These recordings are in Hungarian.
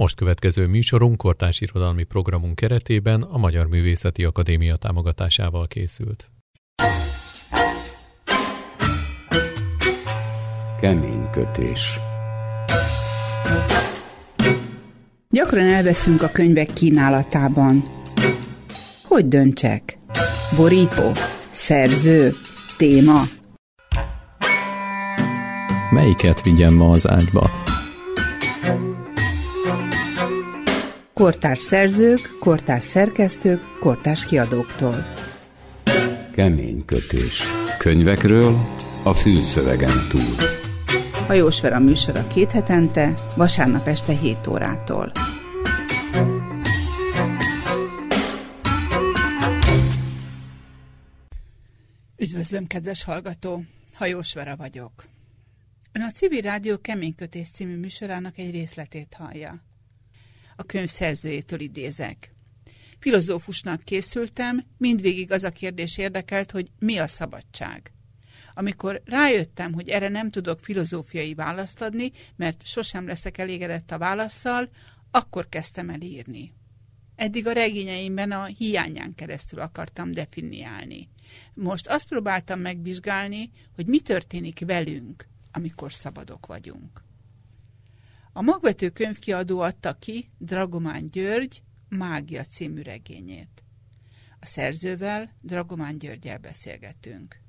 Most következő műsorunk kortárs irodalmi programunk keretében a Magyar Művészeti Akadémia támogatásával készült. Kemény kötés. Gyakran elveszünk a könyvek kínálatában. Hogy döntsek? Borító? Szerző? Téma? Melyiket vigyem ma az ágyba? Kortárs szerzők, kortárs szerkesztők, kortárs kiadóktól. Kemény kötés. Könyvekről a fűszövegen túl. Hajós Vera műsora két hetente, vasárnap este 7 órától. Üdvözlöm, kedves hallgató! Hajós Vera vagyok. Ön a Civil Rádió Keménykötés című műsorának egy részletét hallja. A könyv szerzőjétől idézek. Filozófusnak készültem, mindvégig az a kérdés érdekelt, hogy mi a szabadság. Amikor rájöttem, hogy erre nem tudok filozófiai választ adni, mert sosem leszek elégedett a válaszsal, akkor kezdtem el írni. Eddig a regényeimben a hiányán keresztül akartam definiálni. Most azt próbáltam megvizsgálni, hogy mi történik velünk, amikor szabadok vagyunk. A magvető könyvkiadó adta ki Dragomán György Mágia című regényét. A szerzővel, Dragomán Györgyel beszélgetünk.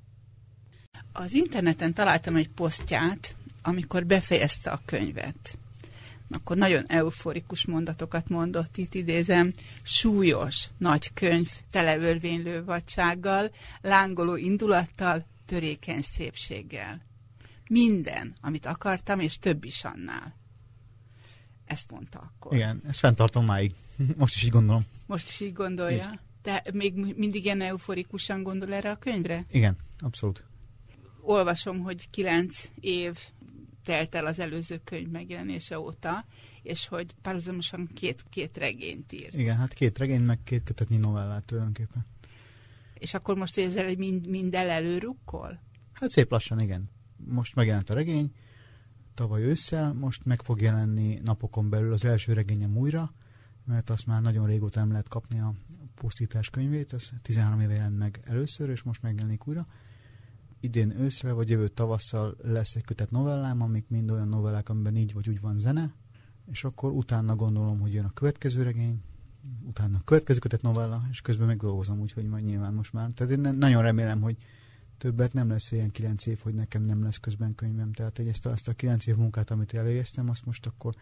Az interneten találtam egy posztját, amikor befejezte a könyvet. Akkor nagyon euforikus mondatokat mondott, itt idézem, súlyos, nagy könyv, teleörvénylő vadsággal, lángoló indulattal, törékeny szépséggel. Minden, amit akartam, és több is annál. Ezt mondta akkor. Igen, ezt fenntartom máig. Most is így gondolom. Most is így gondolja? Így. De még mindig ilyen euforikusan gondol erre a könyvre? Igen, abszolút. Olvasom, hogy kilenc év telt el az előző könyv megjelenése óta, és hogy párhuzamosan két, két regényt írt. Igen, hát két regény, meg két kötetnyi novellát tulajdonképpen. És akkor most ezzel mind, mind el előrukkol? Hát szép lassan, igen. Most megjelent a regény, tavaly ősszel, most meg fog jelenni napokon belül az első regényem újra, mert azt már nagyon régóta nem lehet kapni a pusztítás könyvét, ez 13 éve jelent meg először, és most megjelenik újra. Idén ősszel vagy jövő tavasszal lesz egy kötet novellám, amik mind olyan novellák, amiben így vagy úgy van zene, és akkor utána gondolom, hogy jön a következő regény, utána a következő kötet novella, és közben megdolgozom, úgyhogy majd nyilván most már. Tehát én nagyon remélem, hogy többet nem lesz ilyen kilenc év, hogy nekem nem lesz közben könyvem. Tehát egy ezt, a, ezt a kilenc év munkát, amit elvégeztem, azt most akkor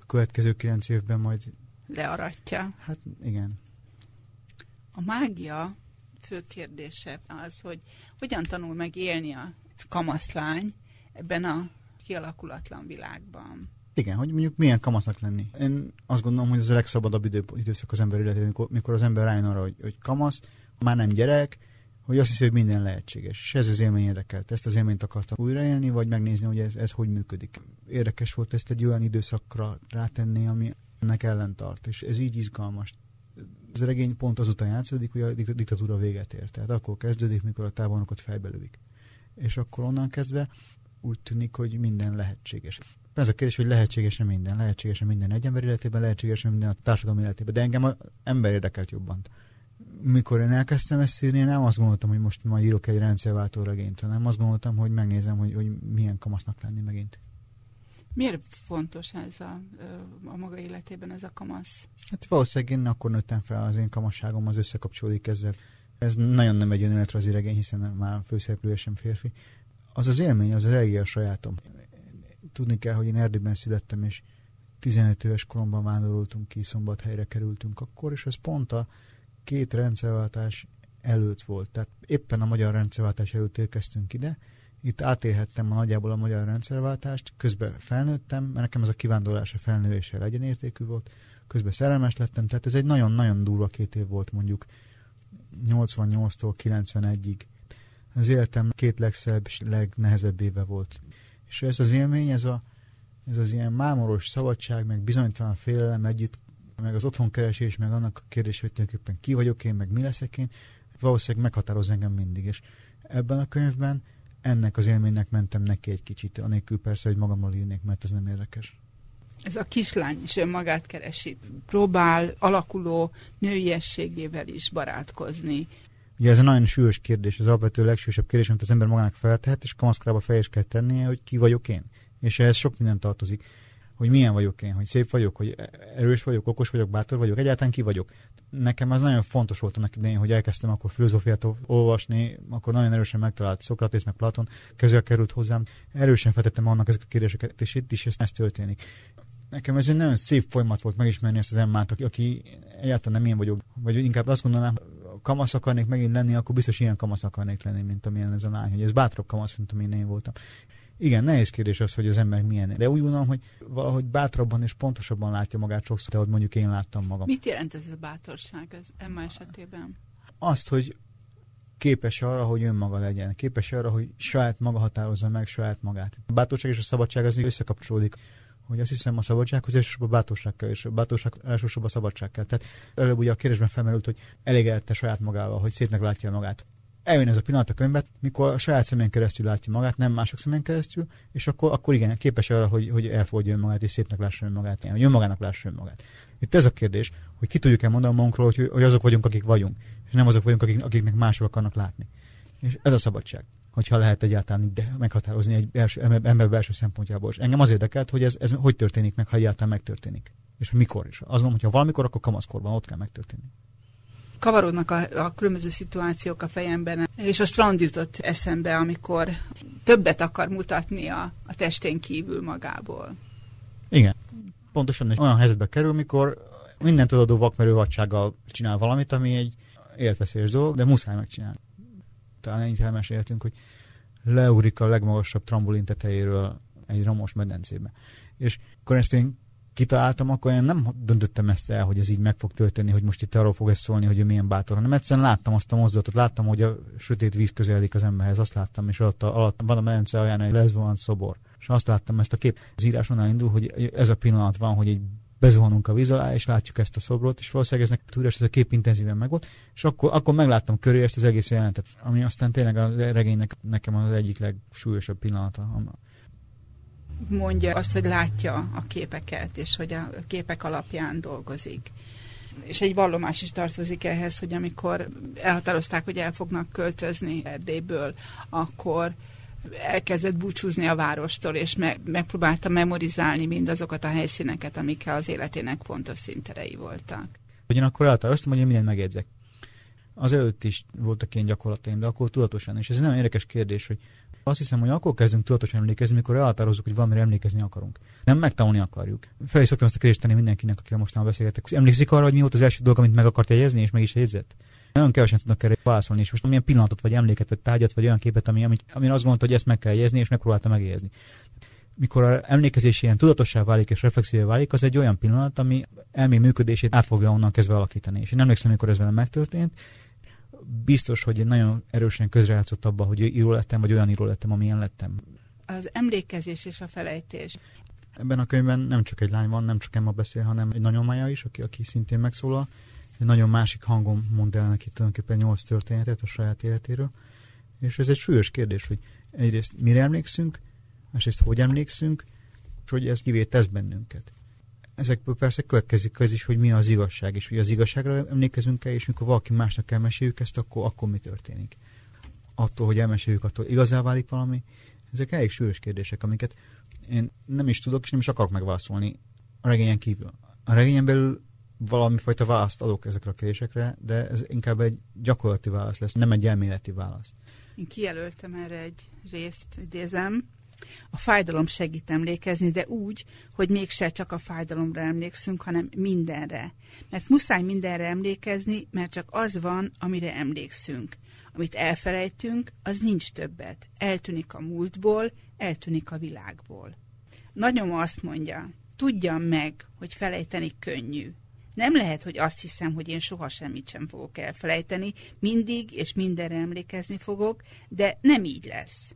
a következő kilenc évben majd... Learatja. Hát igen. A mágia fő kérdése az, hogy hogyan tanul meg élni a kamaszlány ebben a kialakulatlan világban. Igen, hogy mondjuk milyen kamasznak lenni. Én azt gondolom, hogy ez a legszabadabb idő, időszak az ember életében, mikor, mikor az ember rájön arra, hogy, hogy kamasz, már nem gyerek, hogy azt hiszi, hogy minden lehetséges. És ez az élmény érdekelt. Ezt az élményt akartam újraélni, vagy megnézni, hogy ez, ez hogy működik. Érdekes volt ezt egy olyan időszakra rátenni, ami ennek ellen tart, és ez így izgalmas. Ez a regény pont azután játszódik, hogy a diktatúra véget ért. Tehát akkor kezdődik, mikor a tábornokat fejbelövik. És akkor onnan kezdve úgy tűnik, hogy minden lehetséges. Ez a kérdés, hogy lehetséges-e minden? Lehetséges-e minden egy ember életében, lehetséges-e minden a társadalom életében. De engem az ember érdekelt jobban mikor én elkezdtem ezt írni, nem azt gondoltam, hogy most ma írok egy rendszerváltó regényt, hanem azt gondoltam, hogy megnézem, hogy, hogy milyen kamasznak lenni megint. Miért fontos ez a, a maga életében ez a kamasz? Hát valószínűleg én akkor nőttem fel, az én kamasságom az összekapcsolódik ezzel. Ez nagyon nem egy önéletrajzi regény, hiszen már főszereplője sem férfi. Az az élmény, az az a sajátom. Tudni kell, hogy én Erdélyben születtem, és 15 éves koromban vándoroltunk ki, szombathelyre kerültünk akkor, és ez pont a két rendszerváltás előtt volt. Tehát éppen a magyar rendszerváltás előtt érkeztünk ide, itt átélhettem a nagyjából a magyar rendszerváltást, közben felnőttem, mert nekem ez a kivándorlás a felnővéssel egyenértékű volt, közben szerelmes lettem, tehát ez egy nagyon-nagyon durva két év volt mondjuk 88-tól 91-ig. Az életem két legszebb és legnehezebb éve volt. És ez az élmény, ez, a, ez az ilyen mámoros szabadság, meg bizonytalan félelem együtt meg az otthonkeresés, meg annak a kérdés, hogy tulajdonképpen ki vagyok én, meg mi leszek én, valószínűleg meghatároz engem mindig. És ebben a könyvben ennek az élménynek mentem neki egy kicsit, anélkül persze, hogy magamról írnék, mert ez nem érdekes. Ez a kislány is önmagát keresi. Próbál alakuló nőiességével is barátkozni. Ugye ez egy nagyon súlyos kérdés, az alapvető legsúlyosabb kérdés, amit az ember magának feltehet, és kamaszkorába fel is kell tennie, hogy ki vagyok én. És ehhez sok minden tartozik. Hogy milyen vagyok én, hogy szép vagyok, hogy erős vagyok, okos vagyok, bátor vagyok, egyáltalán ki vagyok. Nekem az nagyon fontos volt annak idején, hogy elkezdtem akkor filozófiát olvasni, akkor nagyon erősen megtalált Szokratész meg Platon, közül került hozzám. Erősen feltettem annak ezeket a kérdéseket, és itt is ez, ez történik nekem ez egy nagyon szép folyamat volt megismerni ezt az emmát, aki, aki egyáltalán nem én vagyok, vagy inkább azt gondolnám, kamasz akarnék megint lenni, akkor biztos ilyen kamasz akarnék lenni, mint amilyen ez a lány, hogy ez bátrabb kamasz, mint amilyen én voltam. Igen, nehéz kérdés az, hogy az ember milyen. De úgy gondolom, hogy valahogy bátrabban és pontosabban látja magát sokszor, ahogy mondjuk én láttam magam. Mit jelent ez a bátorság az Emma esetében? Azt, hogy képes arra, hogy önmaga legyen, képes arra, hogy saját maga határozza meg saját magát. A bátorság és a szabadság az összekapcsolódik hogy azt hiszem a szabadsághoz elsősorban a bátorság kell, és a bátorság elsősorban a szabadság kell. Tehát előbb ugye a kérdésben felmerült, hogy elégedette saját magával, hogy szépnek látja magát. Eljön ez a pillanat a könyvet, mikor a saját szemén keresztül látja magát, nem mások szemén keresztül, és akkor, akkor igen, képes arra, hogy, hogy elfogadja önmagát, és szépnek lássa önmagát, hogy önmagának lássa önmagát. Itt ez a kérdés, hogy ki tudjuk-e mondani magunkról, hogy, hogy azok vagyunk, akik vagyunk, és nem azok vagyunk, akik, akiknek mások akarnak látni. És ez a szabadság hogyha lehet egyáltalán de meghatározni egy belső, ember belső szempontjából. És engem az érdekelt, hogy ez, ez hogy történik meg, ha egyáltalán megtörténik. És mikor is. Azt mondom, hogyha valamikor, akkor kamaszkorban ott kell megtörténni. Kavarodnak a, a különböző szituációk a fejemben, és a strand jutott eszembe, amikor többet akar mutatni a, a testén kívül magából. Igen. Pontosan olyan helyzetbe kerül, mikor minden tudodó vakmerő vadsággal csinál valamit, ami egy életveszélyes dolog, de muszáj megcsinálni talán ennyit elmeséltünk, hogy leugrik a legmagasabb trambolin tetejéről egy ramos medencébe. És akkor ezt én kitaláltam, akkor én nem döntöttem ezt el, hogy ez így meg fog történni, hogy most itt arról fog ez szólni, hogy ő milyen bátor, hanem egyszerűen láttam azt a mozdulatot, láttam, hogy a sötét víz közeledik az emberhez, azt láttam, és alatt, alatt van a medence alján egy lezvolant szobor. És azt láttam, ezt a kép, az írás onnan indul, hogy ez a pillanat van, hogy egy bezuhanunk a víz alá, és látjuk ezt a szobrot, és valószínűleg ez tudás, ez a kép intenzíven meg volt, és akkor, akkor megláttam köré ezt az egész jelentet, ami aztán tényleg a regénynek nekem az egyik legsúlyosabb pillanata. Mondja azt, hogy látja a képeket, és hogy a képek alapján dolgozik. És egy vallomás is tartozik ehhez, hogy amikor elhatározták, hogy el fognak költözni Erdélyből, akkor elkezdett búcsúzni a várostól, és me- megpróbálta memorizálni mindazokat a helyszíneket, amik az életének fontos szinterei voltak. Ugyanakkor elhatároztam, hogy én mindent megjegyzek. Az előtt is voltak ilyen gyakorlataim, de akkor tudatosan. És ez nagyon érdekes kérdés, hogy azt hiszem, hogy akkor kezdünk tudatosan emlékezni, mikor elhatározzuk, hogy valamire emlékezni akarunk. Nem megtanulni akarjuk. Fel is szoktam azt a kérdést tenni mindenkinek, akivel most beszélgetek. Emlékszik arra, hogy mi volt az első dolog, amit meg akart jegyezni, és meg is jegyzett? Nagyon kevesen tudnak erre válaszolni, és most milyen pillanatot, vagy emléket, vagy tárgyat, vagy olyan képet, ami, amit, ami azt gondolta, hogy ezt meg kell jegyezni, és megpróbálta megjegyezni. Mikor a emlékezés ilyen tudatossá válik és reflexivé válik, az egy olyan pillanat, ami elmé működését át fogja onnan kezdve alakítani. És én emlékszem, mikor ez velem megtörtént, biztos, hogy én nagyon erősen közrejátszott abba, hogy író lettem, vagy olyan író lettem, amilyen lettem. Az emlékezés és a felejtés. Ebben a könyvben nem csak egy lány van, nem csak Emma beszél, hanem egy nagyomája is, aki, aki szintén megszólal, egy nagyon másik hangon mond el neki tulajdonképpen nyolc történetet a saját életéről. És ez egy súlyos kérdés, hogy egyrészt mire emlékszünk, másrészt hogy emlékszünk, és hogy ez kivé tesz bennünket. Ezekből persze következik az is, hogy mi az igazság, és hogy az igazságra emlékezünk el, és mikor valaki másnak elmeséljük ezt, akkor, akkor mi történik. Attól, hogy elmeséljük, attól igazá válik valami. Ezek elég súlyos kérdések, amiket én nem is tudok, és nem is akarok megválaszolni a regényen kívül. A regényen belül valami fajta választ adok ezekre a kérdésekre, de ez inkább egy gyakorlati válasz lesz, nem egy elméleti válasz. Én kijelöltem erre egy részt, idézem. A fájdalom segít emlékezni, de úgy, hogy mégse csak a fájdalomra emlékszünk, hanem mindenre. Mert muszáj mindenre emlékezni, mert csak az van, amire emlékszünk. Amit elfelejtünk, az nincs többet. Eltűnik a múltból, eltűnik a világból. Nagyon azt mondja, tudjam meg, hogy felejteni könnyű, nem lehet, hogy azt hiszem, hogy én soha semmit sem fogok elfelejteni, mindig és mindenre emlékezni fogok, de nem így lesz.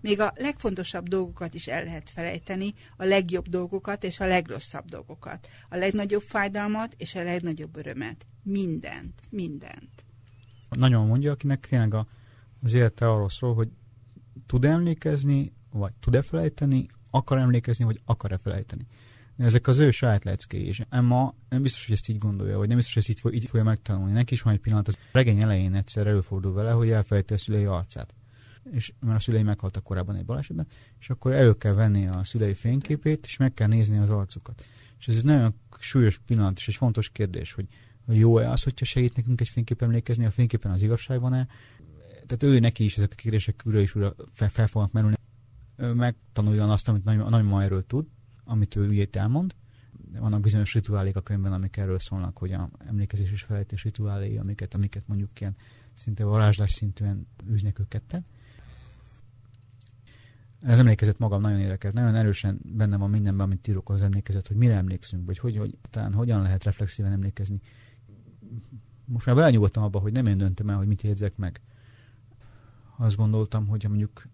Még a legfontosabb dolgokat is el lehet felejteni, a legjobb dolgokat és a legrosszabb dolgokat, a legnagyobb fájdalmat és a legnagyobb örömet. Mindent, mindent. Nagyon mondja, akinek tényleg az élete arról szól, hogy tud emlékezni, vagy tud-e felejteni, akar emlékezni, vagy akar-e felejteni Ezek az ő saját leckéi, és Emma nem biztos, hogy ezt így gondolja, vagy nem biztos, hogy ezt így, így fogja megtanulni. Neki is van egy pillanat, az regény elején egyszer előfordul vele, hogy elfelejti a szülei arcát. És mert a szülei meghaltak korábban egy balesetben, és akkor elő kell venni a szülei fényképét, és meg kell nézni az arcukat. És ez egy nagyon súlyos pillanat, és egy fontos kérdés, hogy jó-e az, hogyha segít nekünk egy fénykép emlékezni, a fényképen az igazság van-e. Tehát ő neki is ezek a kérdések újra és újra fel, fel fognak merülni. Ő megtanuljon azt, amit a nagymama erről tud, amit ő ügyét elmond. Vannak bizonyos rituálék a könyvben, amik erről szólnak, hogy a emlékezés és felejtés rituáléi, amiket, amiket mondjuk ilyen szinte varázslás szintűen űznek ők ketten. Ez emlékezet magam nagyon érdekes, nagyon erősen benne van mindenben, amit írok az emlékezet, hogy mire emlékszünk, vagy hogy, hogy talán hogyan lehet reflexíven emlékezni. Most már belenyugodtam abba, hogy nem én döntöm el, hogy mit jegyzek meg. Azt gondoltam, hogy mondjuk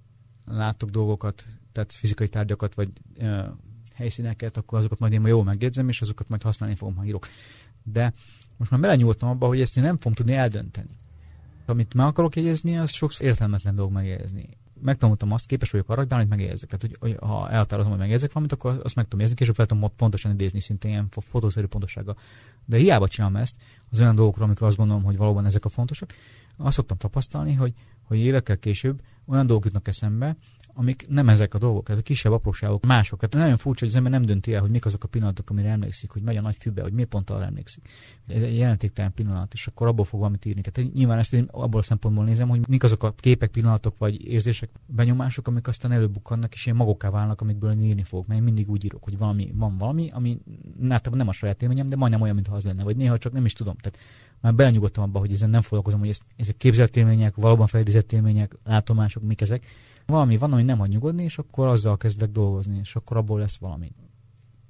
látok dolgokat, tehát fizikai tárgyakat, vagy uh, helyszíneket, akkor azokat majd én ma jól megjegyzem, és azokat majd használni fogom, ha írok. De most már belenyúltam abba, hogy ezt én nem fogom tudni eldönteni. Amit meg akarok jegyezni, az sokszor értelmetlen dolog megjegyezni megtanultam azt, képes vagyok arra, hogy bármit megjegyzek. Tehát, hogy, hogy ha elhatározom, hogy megjegyzek valamit, akkor azt meg tudom jegyezni, és fel tudom pontosan idézni, szinte ilyen fotószerű pontossága. De hiába csinálom ezt, az olyan dolgokra, amikor azt gondolom, hogy valóban ezek a fontosak, azt szoktam tapasztalni, hogy, hogy évekkel később olyan dolgok jutnak eszembe, amik nem ezek a dolgok, ez a kisebb apróságok, mások. Tehát nagyon furcsa, hogy az ember nem dönti el, hogy mik azok a pillanatok, amire emlékszik, hogy megy a nagy fűbe, hogy miért pont arra emlékszik. Ez egy jelentéktelen pillanat, és akkor abból fog valamit írni. Tehát nyilván ezt én abból a szempontból nézem, hogy mik azok a képek, pillanatok, vagy érzések, benyomások, amik aztán előbukkannak, és ilyen magokká válnak, amikből én írni fogok. Mert én mindig úgy írok, hogy valami, van valami, ami nem a saját élményem, de majdnem olyan, mintha az lenne, vagy néha csak nem is tudom. Tehát már belenyugodtam abba, hogy ezen nem foglalkozom, hogy ez, ezek képzelt élmények, valóban felidézett élmények, látomások, mik ezek, valami van, ami nem hagy nyugodni, és akkor azzal kezdek dolgozni, és akkor abból lesz valami.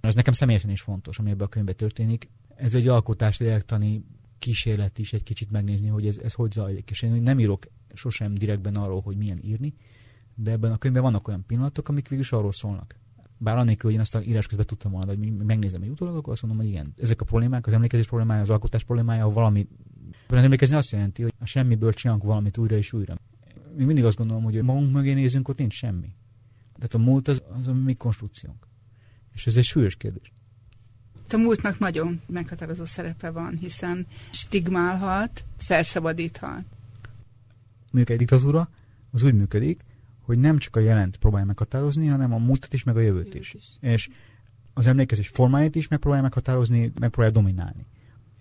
Ez nekem személyesen is fontos, ami ebben a könyvben történik. Ez egy alkotás lélektani kísérlet is egy kicsit megnézni, hogy ez, ez hogy zajlik. És én nem írok sosem direktben arról, hogy milyen írni, de ebben a könyvben vannak olyan pillanatok, amik végül is arról szólnak. Bár annélkül, hogy én azt a írás közben tudtam volna, hogy megnézem egy utólag, akkor azt mondom, hogy igen, ezek a problémák, az emlékezés problémája, az alkotás problémája, valami. Az emlékezni azt jelenti, hogy a semmiből csinálunk valamit újra és újra még mindig azt gondolom, hogy magunk mögé nézünk, ott nincs semmi. Tehát a múlt az, az a mi konstrukciónk. És ez egy súlyos kérdés. A múltnak nagyon meghatározó szerepe van, hiszen stigmálhat, felszabadíthat. Mondjuk egy diktatúra az úgy működik, hogy nem csak a jelent próbálja meghatározni, hanem a múltat is, meg a jövőt is. is. És az emlékezés formáját is megpróbálja meghatározni, megpróbálja dominálni.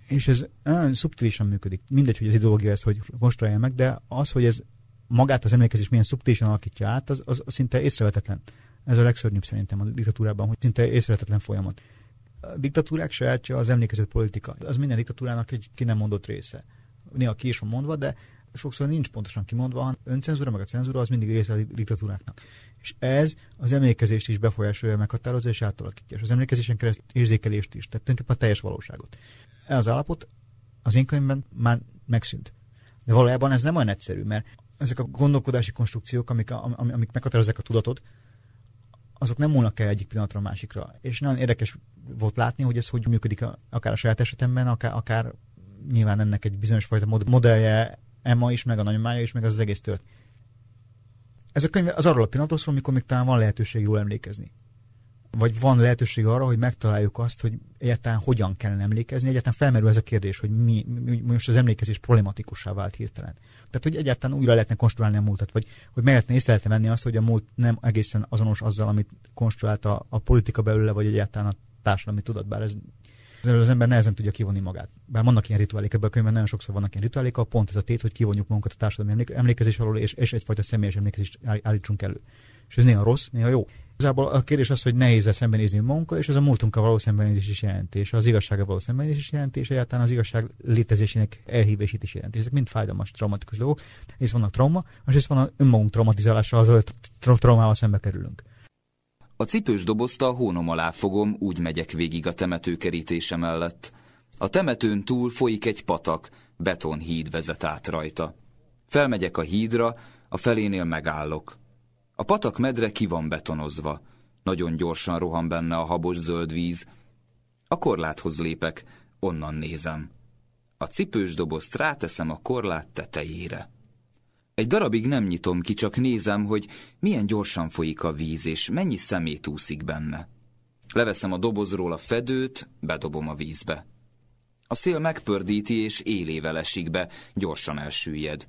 És ez nagyon szubtilisan működik. Mindegy, hogy az ideológia ezt hogy konstruálja meg, de az, hogy ez magát az emlékezés milyen szubtílisan alakítja át, az, az, az szinte észrevetetlen. Ez a legszörnyűbb szerintem a diktatúrában, hogy szinte észrevetetlen folyamat. A diktatúrák sajátja az emlékezett politika. Az minden diktatúrának egy ki nem mondott része. Néha ki is van mondva, de sokszor nincs pontosan kimondva, hanem öncenzúra meg a cenzúra az mindig része a diktatúráknak. És ez az emlékezést is befolyásolja, meghatározza és átalakítja. És az emlékezésen keresztül érzékelést is, tehát tulajdonképpen a teljes valóságot. Ez az állapot az én könyvben már megszűnt. De valójában ez nem olyan egyszerű, mert ezek a gondolkodási konstrukciók, amik, amik meghatározzák a tudatot, azok nem múlnak el egyik pillanatra a másikra. És nagyon érdekes volt látni, hogy ez hogy működik akár a saját esetemben, akár, akár nyilván ennek egy bizonyos fajta modellje Emma is, meg a nagymája is, meg az, az egész tört. Ez a könyv az arról a pillanatról szól, amikor még talán van lehetőség jól emlékezni vagy van lehetőség arra, hogy megtaláljuk azt, hogy egyáltalán hogyan kellene emlékezni, egyáltalán felmerül ez a kérdés, hogy mi, mi most az emlékezés problematikussá vált hirtelen. Tehát, hogy egyáltalán újra lehetne konstruálni a múltat, vagy hogy meg lehetne észre lehetne venni azt, hogy a múlt nem egészen azonos azzal, amit konstruálta a, a politika belőle, vagy egyáltalán a társadalmi tudat, bár ez az ember nehezen tudja kivonni magát. Bár vannak ilyen rituálék ebben a könyvben, nagyon sokszor vannak ilyen rituálék, pont ez a tét, hogy kivonjuk magunkat a társadalmi emlékezés alól, és, és egyfajta személyes emlékezést állítsunk elő. És ez néha rossz, néha jó. Igazából a kérdés az, hogy nehéz szembenézni magunkkal, és ez a múltunkkal való szembenézés is jelenti, és az igazsággal való szembenézés is jelenti, és egyáltalán az igazság létezésének elhívését is jelenti. Ezek mind fájdalmas, traumatikus dolgok. És vannak trauma, és van a önmagunk traumatizálása, az, hogy tra- traumával szembe kerülünk. A cipős dobozt a hónom alá fogom, úgy megyek végig a temetőkerítése mellett. A temetőn túl folyik egy patak, betonhíd vezet át rajta. Felmegyek a hídra, a felénél megállok. A patak medre ki van betonozva. Nagyon gyorsan rohan benne a habos zöld víz. A korláthoz lépek, onnan nézem. A cipős dobozt ráteszem a korlát tetejére. Egy darabig nem nyitom ki, csak nézem, hogy milyen gyorsan folyik a víz, és mennyi szemét úszik benne. Leveszem a dobozról a fedőt, bedobom a vízbe. A szél megpördíti és élével esik be, gyorsan elsüllyed.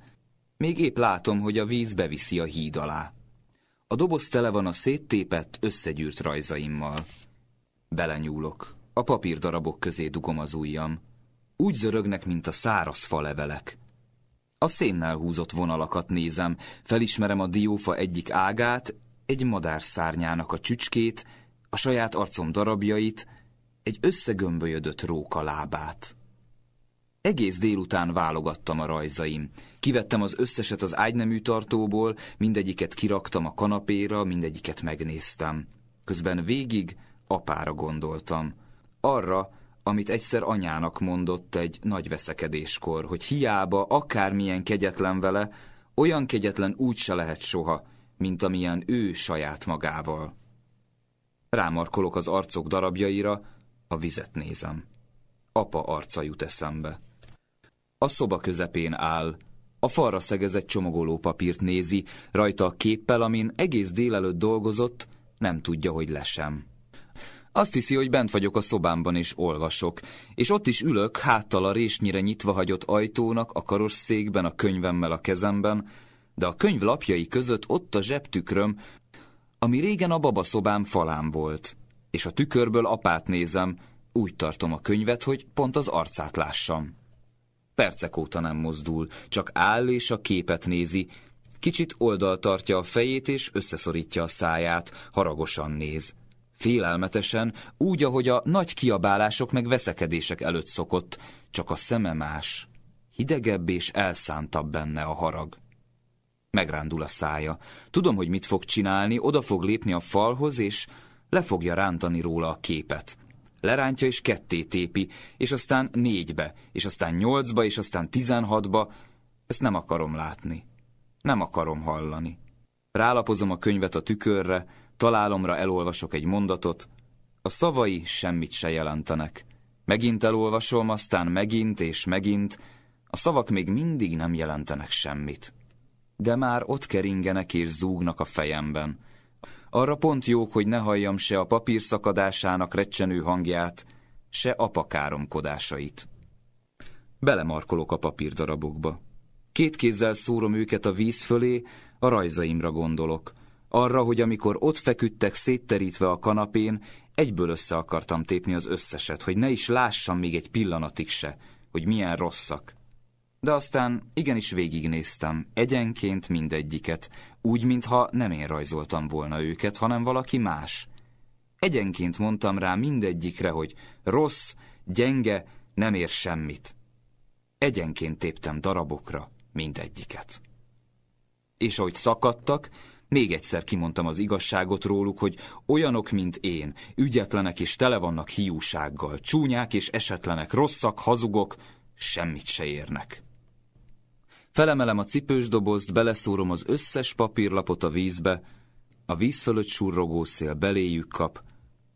Még épp látom, hogy a víz beviszi a híd alá. A doboz tele van a széttépett, összegyűrt rajzaimmal. Belenyúlok. A papírdarabok közé dugom az ujjam. Úgy zörögnek, mint a száraz falevelek. A szénnel húzott vonalakat nézem, felismerem a diófa egyik ágát, egy madár szárnyának a csücskét, a saját arcom darabjait, egy összegömbölyödött róka lábát. Egész délután válogattam a rajzaim. Kivettem az összeset az ágynemű tartóból, mindegyiket kiraktam a kanapéra, mindegyiket megnéztem. Közben végig apára gondoltam. Arra, amit egyszer anyának mondott egy nagy veszekedéskor, hogy hiába akármilyen kegyetlen vele, olyan kegyetlen úgy se lehet soha, mint amilyen ő saját magával. Rámarkolok az arcok darabjaira, a vizet nézem. Apa arca jut eszembe. A szoba közepén áll, a falra szegezett csomagoló papírt nézi, rajta a képpel, amin egész délelőtt dolgozott, nem tudja, hogy lesem. Azt hiszi, hogy bent vagyok a szobámban és olvasok, és ott is ülök, háttal a résnyire nyitva hagyott ajtónak, a karosszékben, a könyvemmel a kezemben, de a könyv lapjai között ott a zsebtükröm, ami régen a babaszobám falán volt, és a tükörből apát nézem, úgy tartom a könyvet, hogy pont az arcát lássam. Percek óta nem mozdul, csak áll és a képet nézi, kicsit oldal tartja a fejét és összeszorítja a száját, haragosan néz. Félelmetesen, úgy, ahogy a nagy kiabálások meg veszekedések előtt szokott, csak a szeme más. Hidegebb és elszántabb benne a harag. Megrándul a szája. Tudom, hogy mit fog csinálni, oda fog lépni a falhoz, és le fogja rántani róla a képet. Lerántja és ketté tépi, és aztán négybe, és aztán nyolcba, és aztán tizenhatba. Ezt nem akarom látni. Nem akarom hallani. Rálapozom a könyvet a tükörre, találomra elolvasok egy mondatot, a szavai semmit se jelentenek. Megint elolvasom, aztán megint és megint, a szavak még mindig nem jelentenek semmit. De már ott keringenek és zúgnak a fejemben. Arra pont jók, hogy ne halljam se a papír szakadásának recsenő hangját, se apakáromkodásait. Belemarkolok a papírdarabokba. Két kézzel szórom őket a víz fölé, a rajzaimra gondolok. Arra, hogy amikor ott feküdtek szétterítve a kanapén, egyből össze akartam tépni az összeset, hogy ne is lássam még egy pillanatig se, hogy milyen rosszak. De aztán igenis végignéztem, egyenként mindegyiket, úgy, mintha nem én rajzoltam volna őket, hanem valaki más. Egyenként mondtam rá mindegyikre, hogy rossz, gyenge, nem ér semmit. Egyenként téptem darabokra mindegyiket. És ahogy szakadtak, még egyszer kimondtam az igazságot róluk, hogy olyanok, mint én, ügyetlenek és tele vannak hiúsággal, csúnyák és esetlenek, rosszak, hazugok, semmit se érnek. Felemelem a cipős dobozt, beleszórom az összes papírlapot a vízbe, a víz fölött surrogó szél beléjük kap,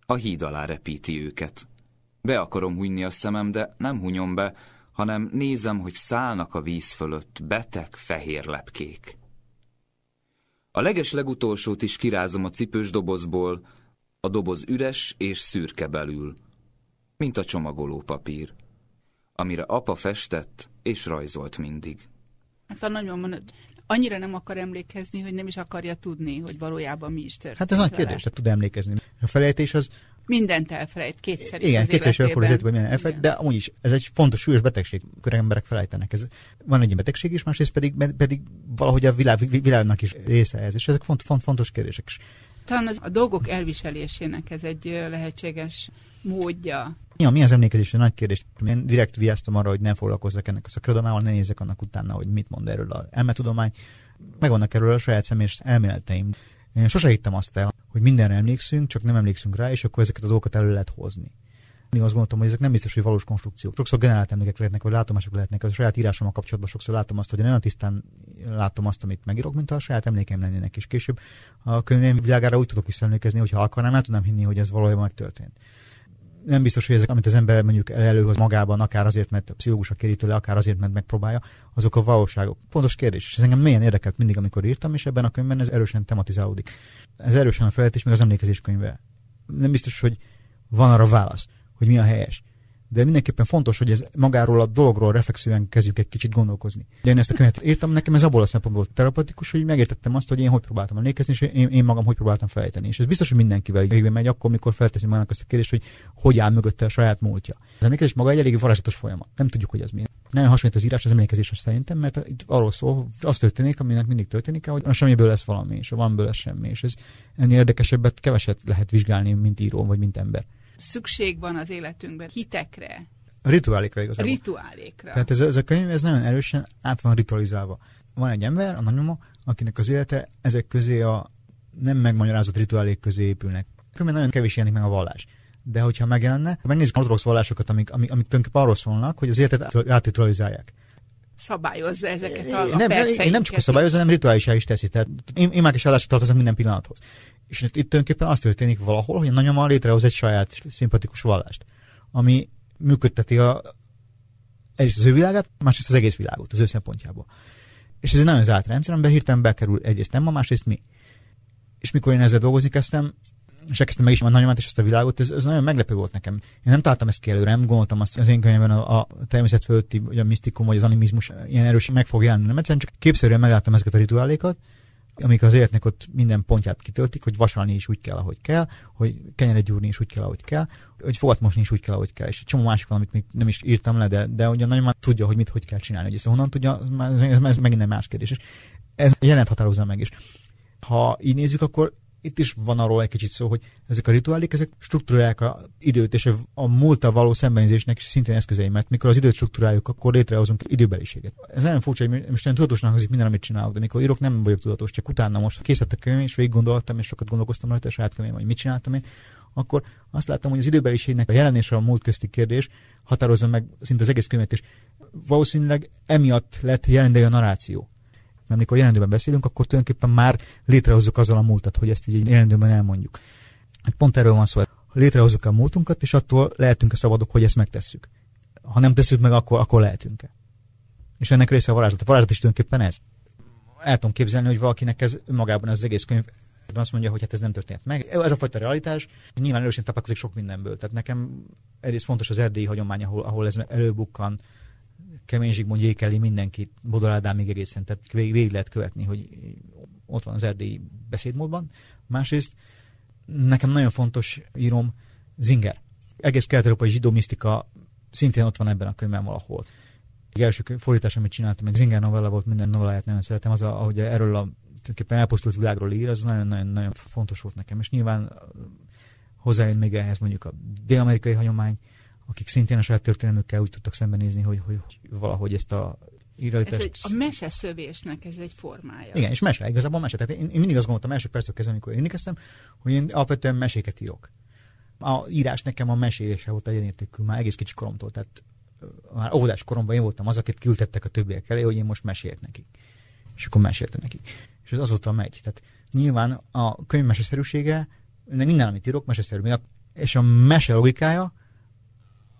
a híd alá repíti őket. Be akarom hunyni a szemem, de nem hunyom be, hanem nézem, hogy szállnak a víz fölött beteg fehér lepkék. A leges legutolsót is kirázom a cipős dobozból, a doboz üres és szürke belül, mint a csomagoló papír, amire apa festett és rajzolt mindig. Hát a nagymamon annyira nem akar emlékezni, hogy nem is akarja tudni, hogy valójában mi is történt. Hát ez nagy kérdés, tehát tud emlékezni. A felejtés az... Mindent elfelejt, kétszer Igen, kétszer is elfordul az minden elfelejt, de amúgy is ez egy fontos, súlyos betegség, amikor emberek felejtenek. Ez, van egy betegség is, másrészt pedig, pedig valahogy a világ, világnak is része ez, és ezek font, font, fontos kérdések is. Talán az, a dolgok elviselésének ez egy lehetséges módja. Ja, mi az emlékezés? Nagy kérdés. Én direkt viasztom arra, hogy ne foglalkozzak ennek a szakirodalmával, ne nézzek annak utána, hogy mit mond erről a elmetudomány. Megvannak erről a saját személyes elméleteim. Én sose hittem azt el, hogy mindenre emlékszünk, csak nem emlékszünk rá, és akkor ezeket a dolgokat elő lehet hozni. Én azt gondoltam, hogy ezek nem biztos, hogy valós konstrukciók. Sokszor generált emlékek lehetnek, vagy látomások lehetnek. A saját írásommal kapcsolatban sokszor látom azt, hogy én olyan tisztán látom azt, amit megírok, mint a saját emlékeim lennének. És később a könyvém világára úgy tudok visszaemlékezni, hogy akarnám, el tudnám hinni, hogy ez valójában megtörtént nem biztos, hogy ezek, amit az ember mondjuk előhoz magában, akár azért, mert a pszichológusok kéri tőle, akár azért, mert megpróbálja, azok a valóságok. Pontos kérdés. És ez engem milyen érdekelt mindig, amikor írtam, és ebben a könyvben ez erősen tematizálódik. Ez erősen a felejtés, meg az emlékezés könyve. nem biztos, hogy van arra válasz, hogy mi a helyes de mindenképpen fontos, hogy ez magáról a dologról reflexíven kezdjük egy kicsit gondolkozni. De én ezt a könyvet írtam, nekem ez abból a szempontból terapeutikus, hogy megértettem azt, hogy én hogy próbáltam emlékezni, és én, én magam hogy próbáltam fejteni. És ez biztos, hogy mindenkivel így megy, akkor, amikor felteszi magának azt a kérdést, hogy hogy áll mögötte a saját múltja. Az emlékezés maga egy elég varázslatos folyamat. Nem tudjuk, hogy ez mi. Nem hasonlít az írás az emlékezésre szerintem, mert itt arról szól, az történik, aminek mindig történik, hogy a semmiből lesz valami, és a valamiből lesz semmi. És ez ennél érdekesebbet keveset lehet vizsgálni, mint író vagy mint ember szükség van az életünkben hitekre. A rituálékra igazából. Rituálékra. Tehát ez, ez a könyv ez nagyon erősen át van ritualizálva. Van egy ember, a nagymama, akinek az élete ezek közé a nem megmagyarázott rituálék közé épülnek. Különben nagyon kevés jelenik meg a vallás. De hogyha megjelenne, megnézzük az ortodox vallásokat, amik, amik, amik tulajdonképpen arról szólnak, hogy az életet átritualizálják szabályozza ezeket a, a nem, én nem csak a szabályozza, hanem rituálisá is teszi. Tehát én, már is állásra tartozom minden pillanathoz. És itt, itt tulajdonképpen az történik valahol, hogy a nagyoma létrehoz egy saját szimpatikus vallást, ami működteti a, egyrészt az ő világát, másrészt az egész világot, az ő szempontjából. És ez egy nagyon zárt rendszer, amiben hirtelen bekerül egyrészt nem másrészt mi. És mikor én ezzel dolgozni kezdtem, és elkezdtem meg is a nagyomát és ezt a világot, ez, ez nagyon meglepő volt nekem. Én nem találtam ezt ki előre, nem gondoltam azt, hogy az én könyvben a, a természet fölötti, vagy a misztikum, vagy az animizmus ilyen erősen meg fog jelenni. Nem egyszerűen csak képszerűen megláttam ezeket a rituálékat, amik az életnek ott minden pontját kitöltik, hogy vasalni is úgy kell, ahogy kell, hogy kenyeret gyúrni is úgy kell, ahogy kell, hogy fogat mosni is úgy kell, ahogy kell. És egy csomó másik valamit még nem is írtam le, de, de ugye nagyon már tudja, hogy mit, hogy kell csinálni. Hogy honnan tudja, ez, ez, ez megint egy más kérdés. És ez jelent határozza meg is. Ha így nézzük, akkor itt is van arról egy kicsit szó, hogy ezek a rituálik, ezek struktúrálják a időt, és a múlta való szembenézésnek szintén eszközei, mert mikor az időt struktúráljuk, akkor létrehozunk időbeliséget. Ez nagyon furcsa, hogy most én tudatosnak hangzik minden, amit csinálok, de mikor írok, nem vagyok tudatos, csak utána most készített a könyv, és végig gondoltam, és sokat gondolkoztam rajta, a saját könyvem, hogy mit csináltam én, akkor azt láttam, hogy az időbeliségnek a jelenésre a múlt közti kérdés határozza meg szinte az egész könyvet, és valószínűleg emiatt lett jelendő a narráció mert amikor jelentőben beszélünk, akkor tulajdonképpen már létrehozzuk azzal a múltat, hogy ezt így jelentőben elmondjuk. Hát pont erről van szó, létrehozzuk a múltunkat, és attól lehetünk-e szabadok, hogy ezt megtesszük. Ha nem tesszük meg, akkor, akkor lehetünk-e. És ennek része a varázslat. A varázslat is tulajdonképpen ez. El tudom képzelni, hogy valakinek ez magában az egész könyv azt mondja, hogy hát ez nem történt meg. Ez a fajta realitás nyilván erősen tapaszkozik sok mindenből. Tehát nekem egyrészt fontos az erdélyi hagyomány, ahol, ahol ez előbukkan, Kemény Zsigmond Jékeli mindenkit, Bodor Ádámig egészen, tehát végig, végig lehet követni, hogy ott van az erdélyi beszédmódban. Másrészt nekem nagyon fontos írom Zinger. Egész kelet-európai zsidó misztika szintén ott van ebben a könyvben valahol. Egy első fordítás, amit csináltam, egy Zinger novella volt, minden novelláját nagyon szeretem, az, a, ahogy erről a tulajdonképpen elpusztult világról ír, az nagyon-nagyon fontos volt nekem. És nyilván hozzájön még ehhez mondjuk a dél-amerikai hagyomány, akik szintén a saját történelmükkel úgy tudtak szembenézni, hogy, hogy, hogy valahogy ezt a írajtást... Ez egy, a meseszövésnek ez egy formája. Igen, és mese, igazából mese. Tehát én, én mindig azt gondoltam első perctől kezdve, amikor én kezdtem, hogy én alapvetően meséket írok. A írás nekem a mesélése volt egy értékű, már egész kicsi koromtól. Tehát már óvodás koromban én voltam az, akit küldtettek a többiek elé, hogy én most meséljek nekik. És akkor meséltem nekik. És ez azóta megy. Tehát nyilván a könyv meseszerűsége, minden, amit írok, meseszerű. És a mese logikája,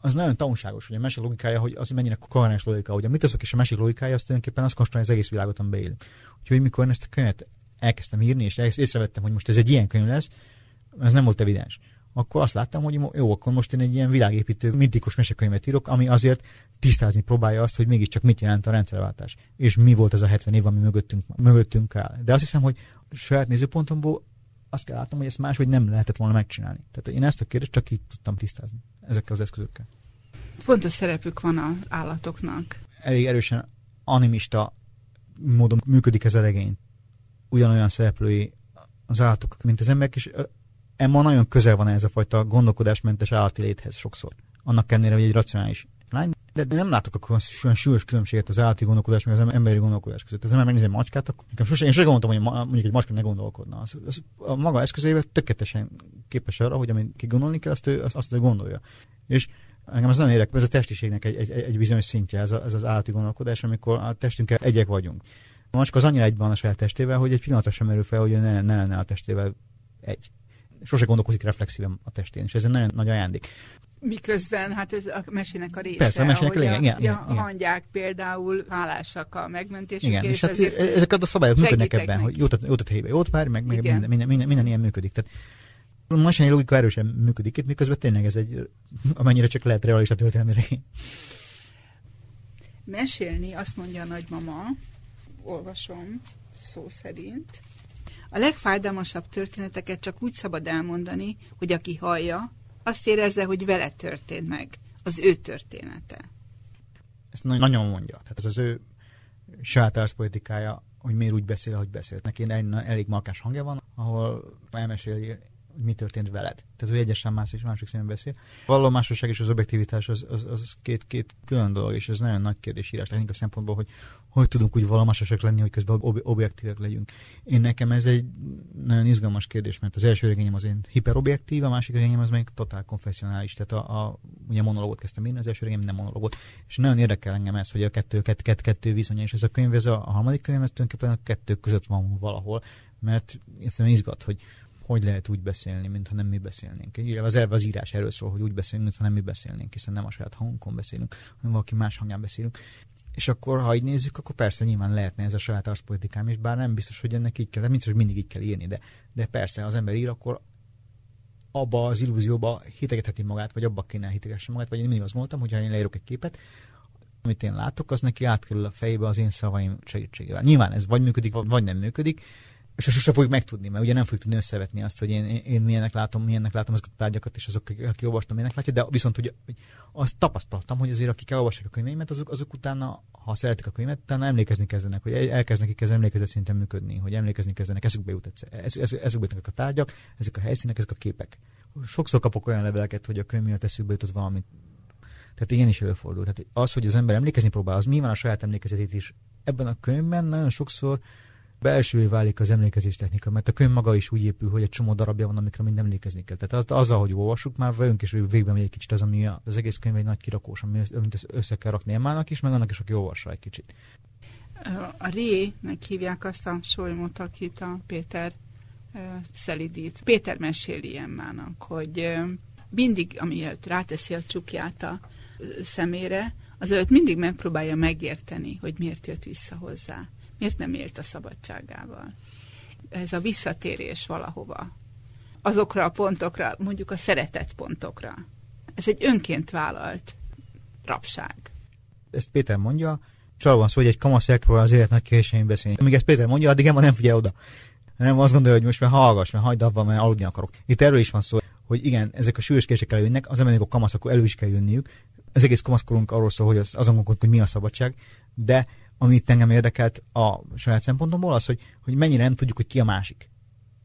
az nagyon tanulságos, hogy a mese logikája, hogy az mennyire koherens logika, hogy a mitoszok és a mese logikája az tulajdonképpen azt konstruálja az egész világot, amiben élünk. Úgyhogy mikor én ezt a könyvet elkezdtem írni, és észrevettem, hogy most ez egy ilyen könyv lesz, ez nem volt evidens. Akkor azt láttam, hogy jó, akkor most én egy ilyen világépítő, mintikus mesekönyvet írok, ami azért tisztázni próbálja azt, hogy mégiscsak mit jelent a rendszerváltás, és mi volt ez a 70 év, ami mögöttünk, mögöttünk áll. De azt hiszem, hogy saját nézőpontomból azt kell látnom, hogy ezt máshogy nem lehetett volna megcsinálni. Tehát én ezt a kérdést csak így tudtam tisztázni ezekkel az eszközökkel. Fontos szerepük van az állatoknak. Elég erősen animista módon működik ez a regény. Ugyanolyan szereplői az állatok, mint az emberek, és Emma nagyon közel van ez a fajta gondolkodásmentes állati léthez sokszor. Annak ellenére, hogy egy racionális lány, de nem látok akkor olyan súlyos különbséget az állati gondolkodás, meg az emberi gondolkodás között. Az ember megnézi egy macskát, akkor sosem, én sosem gondoltam, hogy mondjuk egy macska ne gondolkodna. Az, az, a maga eszközével tökéletesen képes arra, hogy amit ki gondolni kell, azt ő, azt, azt ő gondolja. És engem az nagyon érek, ez a testiségnek egy, egy, egy bizonyos szintje, ez, a, ez az állati gondolkodás, amikor a testünkkel egyek vagyunk. A macska az annyira egyben a saját testével, hogy egy pillanatra sem merül fel, hogy ne, ne lenne a testével egy. Sose gondolkozik reflexíven a testén, és ez egy nagyon nagy ajándék. Miközben, hát ez a mesének a része, Persze, a mesének a lényeg, igen, igen, a, a hangyák például hálásak a megmentésükért. Igen, és, hát ezek a szabályok működnek ebben, hogy jót, jót a helybe, jót várj, meg, meg minden, minden, minden, minden, ilyen működik. Tehát Masányi logika erősen működik itt, miközben tényleg ez egy, amennyire csak lehet realista történelmi. Mesélni, azt mondja a nagymama, olvasom szó szerint, a legfájdalmasabb történeteket csak úgy szabad elmondani, hogy aki hallja, azt érezze, hogy vele történt meg, az ő története. Ezt nagyon mondja. Tehát ez az ő saját politikája, hogy miért úgy beszél, ahogy beszél. Neki egy elég markás hangja van, ahol elmeséli hogy mi történt veled. Tehát, hogy egyesen más és másik szemben beszél. A vallomásosság és az objektivitás az, az, az két, két külön dolog, és ez nagyon nagy kérdés írás technika szempontból, hogy hogy tudunk úgy vallomásosak lenni, hogy közben ob- objektívek legyünk. Én nekem ez egy nagyon izgalmas kérdés, mert az első regényem az én hiperobjektív, a másik regényem az még totál konfessionális. Tehát a, a ugye monológot kezdtem én, az első regényem nem monológot. És nagyon érdekel engem ez, hogy a kettő, kettő, kettő, kettő viszonya, és ez a könyv, ez a, a harmadik könyv, ez tulajdonképpen a kettő között van valahol, mert egyszerűen izgat, hogy hogy lehet úgy beszélni, mintha nem mi beszélnénk. Az elve az írás erről szól, hogy úgy beszélünk, mintha nem mi beszélnénk, hiszen nem a saját hangunkon beszélünk, hanem valaki más hangján beszélünk. És akkor, ha így nézzük, akkor persze nyilván lehetne ez a saját arszpolitikám is, bár nem biztos, hogy ennek így kell, nem biztos, hogy mindig így kell írni, de, de persze, az ember ír, akkor abba az illúzióba hitegetheti magát, vagy abba kéne hitegesse magát, vagy én mindig azt mondtam, hogy ha én leírok egy képet, amit én látok, az neki átkerül a fejébe az én szavaim segítségével. Nyilván ez vagy működik, vagy nem működik, és azt sosem fogjuk megtudni, mert ugye nem fogjuk tudni összevetni azt, hogy én, én milyennek látom, milyennek látom azokat a tárgyakat, és azok, aki olvastam, milyennek látja, de viszont hogy, hogy azt tapasztaltam, hogy azért akik elolvassák a könyveimet, azok, azok utána, ha szeretik a könyvet, utána emlékezni kezdenek, hogy elkezdenek ez emlékezet szinten működni, hogy emlékezni kezdenek, eszükbe jut egyszer, ez, ez, eszükbe jutnak a tárgyak, ezek a helyszínek, ezek a képek. Sokszor kapok olyan leveleket, hogy a könyv miatt eszükbe jutott valamit. Tehát ilyen is előfordul. Tehát az, hogy az ember emlékezni próbál, az mi van a saját emlékezetét is. Ebben a könyvben nagyon sokszor belsővé válik az emlékezés technika, mert a könyv maga is úgy épül, hogy egy csomó darabja van, amikre mind emlékezni kell. Tehát az, az ahogy olvassuk, már vagyunk és végben megy egy kicsit az, ami az egész könyv egy nagy kirakós, ami össze kell rakni Emmának is, meg annak is, aki olvassa egy kicsit. A Ré-nek hívják azt a solymot, akit a Péter szelidít. Péter meséli Emmának, hogy mindig, amiért ráteszi a csukját a szemére, azelőtt mindig megpróbálja megérteni, hogy miért jött vissza hozzá miért nem élt a szabadságával. Ez a visszatérés valahova, azokra a pontokra, mondjuk a szeretett pontokra. Ez egy önként vállalt rabság. Ezt Péter mondja, és van szó, hogy egy kamasz elpróbál az élet nagy kérdésein beszélni. Amíg ezt Péter mondja, addig Emma nem figyel oda. Nem azt gondolja, hogy most már hallgass, mert hagyd abban, mert aludni akarok. Itt erről is van szó, hogy igen, ezek a súlyos kérdések előjönnek, az emberek a kamaszok elő is kell jönniük. Az egész kamaszkorunk arról szól, hogy az, azon gondolkodunk, hogy mi a szabadság, de amit engem érdekelt a saját szempontomból, az, hogy, hogy mennyire nem tudjuk, hogy ki a másik.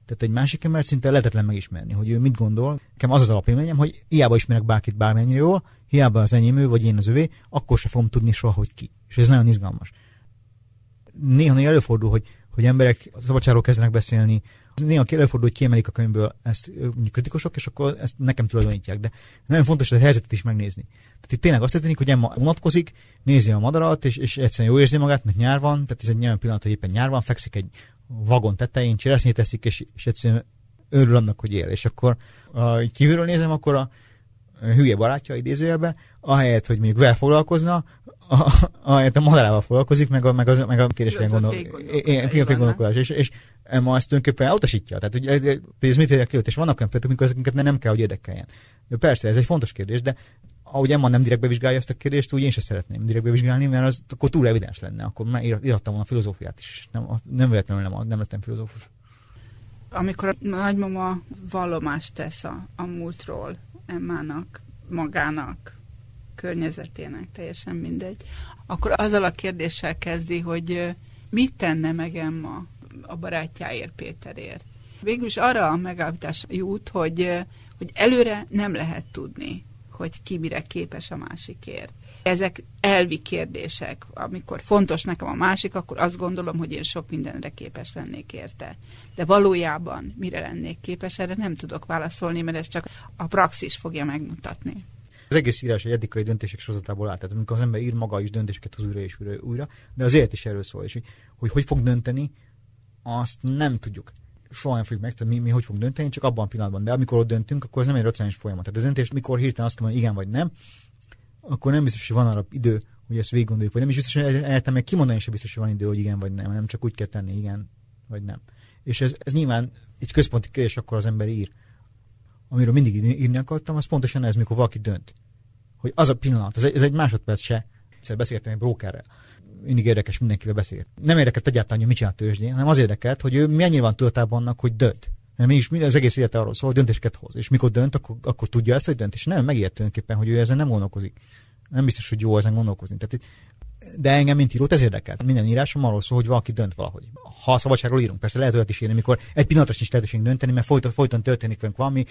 Tehát egy másik ember szinte lehetetlen megismerni, hogy ő mit gondol. Nekem az az alapélményem, hogy hiába ismerek bárkit bármennyire jól, hiába az enyém ő, vagy én az övé, akkor se fogom tudni soha, hogy ki. És ez nagyon izgalmas. Néha előfordul, hogy, hogy emberek szabadságról kezdenek beszélni, néha előfordul, hogy kiemelik a könyvből ezt mondjuk kritikusok, és akkor ezt nekem tulajdonítják. De nagyon fontos a helyzetet is megnézni. Tehát itt tényleg azt történik, hogy Emma unatkozik, nézi a madarat, és, és egyszerűen jó érzi magát, mert nyár van, tehát ez egy olyan pillanat, hogy éppen nyár van, fekszik egy vagon tetején, cseresznyét teszik, és, és egyszerűen örül annak, hogy él. És akkor ha kívülről nézem, akkor a hülye barátja idézőjelbe, ahelyett, hogy mondjuk vel foglalkozna, ahelyett a madarával foglalkozik, meg a, meg az, meg a kérdésben gondol, gondolkodás. És, és Emma ezt tulajdonképpen elutasítja. Tehát, hogy ez mit érjek és vannak olyan például, amikor ezeket nem kell, hogy érdekeljen. De persze, ez egy fontos kérdés, de ahogy Emma nem direkt bevizsgálja ezt a kérdést, úgy én sem szeretném direkt bevizsgálni, mert az akkor túl evidens lenne. Akkor már írhattam volna a filozófiát is. Nem, nem véletlenül nem, nem lettem filozófus. Amikor a nagymama vallomást tesz a, a múltról Emmának, magának, környezetének, teljesen mindegy, akkor azzal a kérdéssel kezdi, hogy mit tenne meg Emma a barátjáért, Péterért. Végül is arra a megállapítás jut, hogy, hogy előre nem lehet tudni, hogy ki mire képes a másikért. Ezek elvi kérdések. Amikor fontos nekem a másik, akkor azt gondolom, hogy én sok mindenre képes lennék érte. De valójában mire lennék képes, erre nem tudok válaszolni, mert ez csak a praxis fogja megmutatni. Az egész írás egy etikai döntések sorozatából áll. Tehát amikor az ember ír maga is döntéseket hoz újra és újra, újra de az élet is erről szól. És hogy hogy fog dönteni, azt nem tudjuk. Soha nem fogjuk meg, tehát mi, mi hogy fog dönteni, csak abban a pillanatban. De amikor ott döntünk, akkor ez nem egy racionális folyamat. Tehát a döntés, mikor hirtelen azt mondani, igen vagy nem, akkor nem biztos, hogy van arra idő, hogy ezt végig gondoljuk, vagy nem is biztos, hogy egyetem meg kimondani sem biztos, hogy van idő, hogy igen vagy nem, hanem csak úgy kell tenni, igen vagy nem. És ez, ez nyilván egy központi kérdés, akkor az ember ír. amiről mindig írni akartam, az pontosan ez, mikor valaki dönt. Hogy az a pillanat, ez egy, ez egy másodperc se. Egyszer beszélgettem egy brokerrel. Mindig érdekes mindenkivel beszélget. Nem érdekelt egyáltalán, hogy mit csinál tőzsdén, hanem az érdekelt, hogy ő mennyire van tudatában annak, hogy dönt. Mert mégis az egész élete arról szól, hogy döntéseket hoz. És mikor dönt, akkor, akkor tudja ezt, hogy dönt. És nem megért tulajdonképpen, hogy ő ezen nem gondolkozik. Nem biztos, hogy jó ezen gondolkozni. Tehát de engem, mint írót, ez érdekelt. Minden írásom arról szól, hogy valaki dönt valahogy. Ha a szabadságról írunk, persze lehet olyat is írni, amikor egy pillanatra is lehetőség dönteni, mert folyton, folyton történik velünk valami,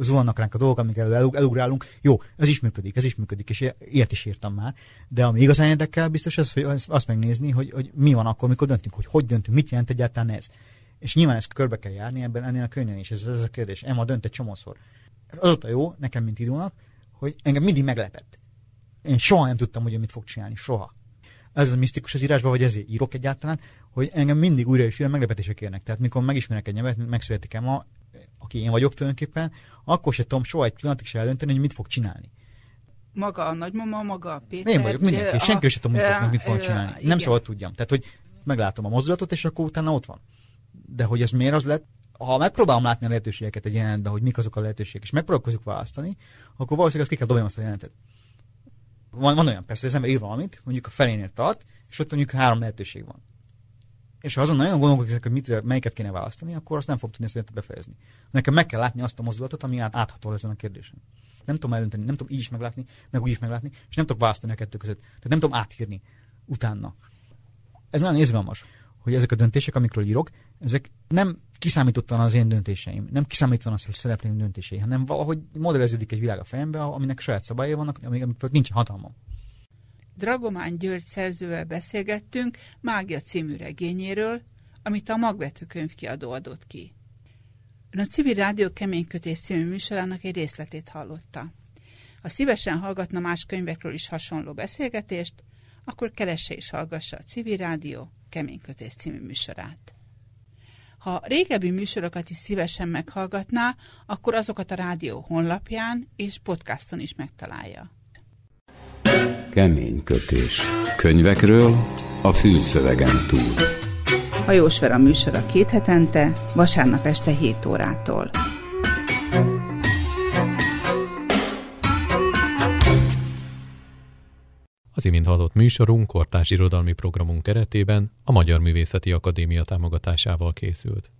zuhannak ránk a dolgok, el, elugrálunk. Jó, ez is működik, ez is működik, és ilyet is írtam már. De ami igazán érdekel, biztos az, hogy azt megnézni, hogy, hogy mi van akkor, mikor döntünk, hogy hogy döntünk, mit jelent egyáltalán ez. És nyilván ezt körbe kell járni ebben ennél a könnyen is, ez, ez a kérdés. Emma dönt egy csomószor. Azóta jó, nekem, mint írónak, hogy engem mindig meglepett. Én soha nem tudtam, hogy ő mit fog csinálni, soha ez a misztikus az írásban, vagy ezért írok egyáltalán, hogy engem mindig újra és újra meglepetések érnek. Tehát mikor megismerek egy nyelvet, megszületik Emma, aki én vagyok tulajdonképpen, akkor se tudom soha egy pillanatig se eldönteni, hogy mit fog csinálni. Maga a nagymama, maga a Péter. Én vagyok, mindenki. A, senki sem tudom, mit, fog, mit fog csinálni. Igen. Nem soha tudjam. Tehát, hogy meglátom a mozdulatot, és akkor utána ott van. De hogy ez miért az lett, ha megpróbálom látni a lehetőségeket egy jelentben, hogy mik azok a lehetőségek, és megpróbálkozunk választani, akkor valószínűleg azt ki kell dobjam azt a jelentet. Van, van olyan persze, az ember ír valamit, mondjuk a felénél tart, és ott mondjuk három lehetőség van. És ha azon nagyon gondolkodik, hogy mit, melyiket kéne választani, akkor azt nem fog tudni ezt befejezni. Nekem meg kell látni azt a mozdulatot, ami át, áthatol ezen a kérdésen. Nem tudom eldönteni, nem tudom így is meglátni, meg úgy is meglátni, és nem tudok választani a kettő között. Tehát nem tudom átírni utána. Ez nagyon izgalmas, hogy ezek a döntések, amikről írok, ezek nem kiszámítottan az én döntéseim, nem kiszámítottan az, hogy szereplőim döntései, hanem valahogy modelleződik egy világ a fejembe, aminek saját szabályai vannak, amik, amik nincs hatalmam. Dragomán György szerzővel beszélgettünk Mágia című regényéről, amit a Magvető könyvkiadó adott ki. Ön a Civil Rádió Keménykötés című műsorának egy részletét hallotta. Ha szívesen hallgatna más könyvekről is hasonló beszélgetést, akkor keresse és hallgassa a Civil Rádió Keménykötés című műsorát. Ha régebbi műsorokat is szívesen meghallgatná, akkor azokat a rádió honlapján és podcaston is megtalálja. Kemény kötés. Könyvekről a fűszövegen túl. Hajós Vera műsora két hetente, vasárnap este 7 órától. Az imént hallott műsorunk kortárs irodalmi programunk keretében a Magyar Művészeti Akadémia támogatásával készült.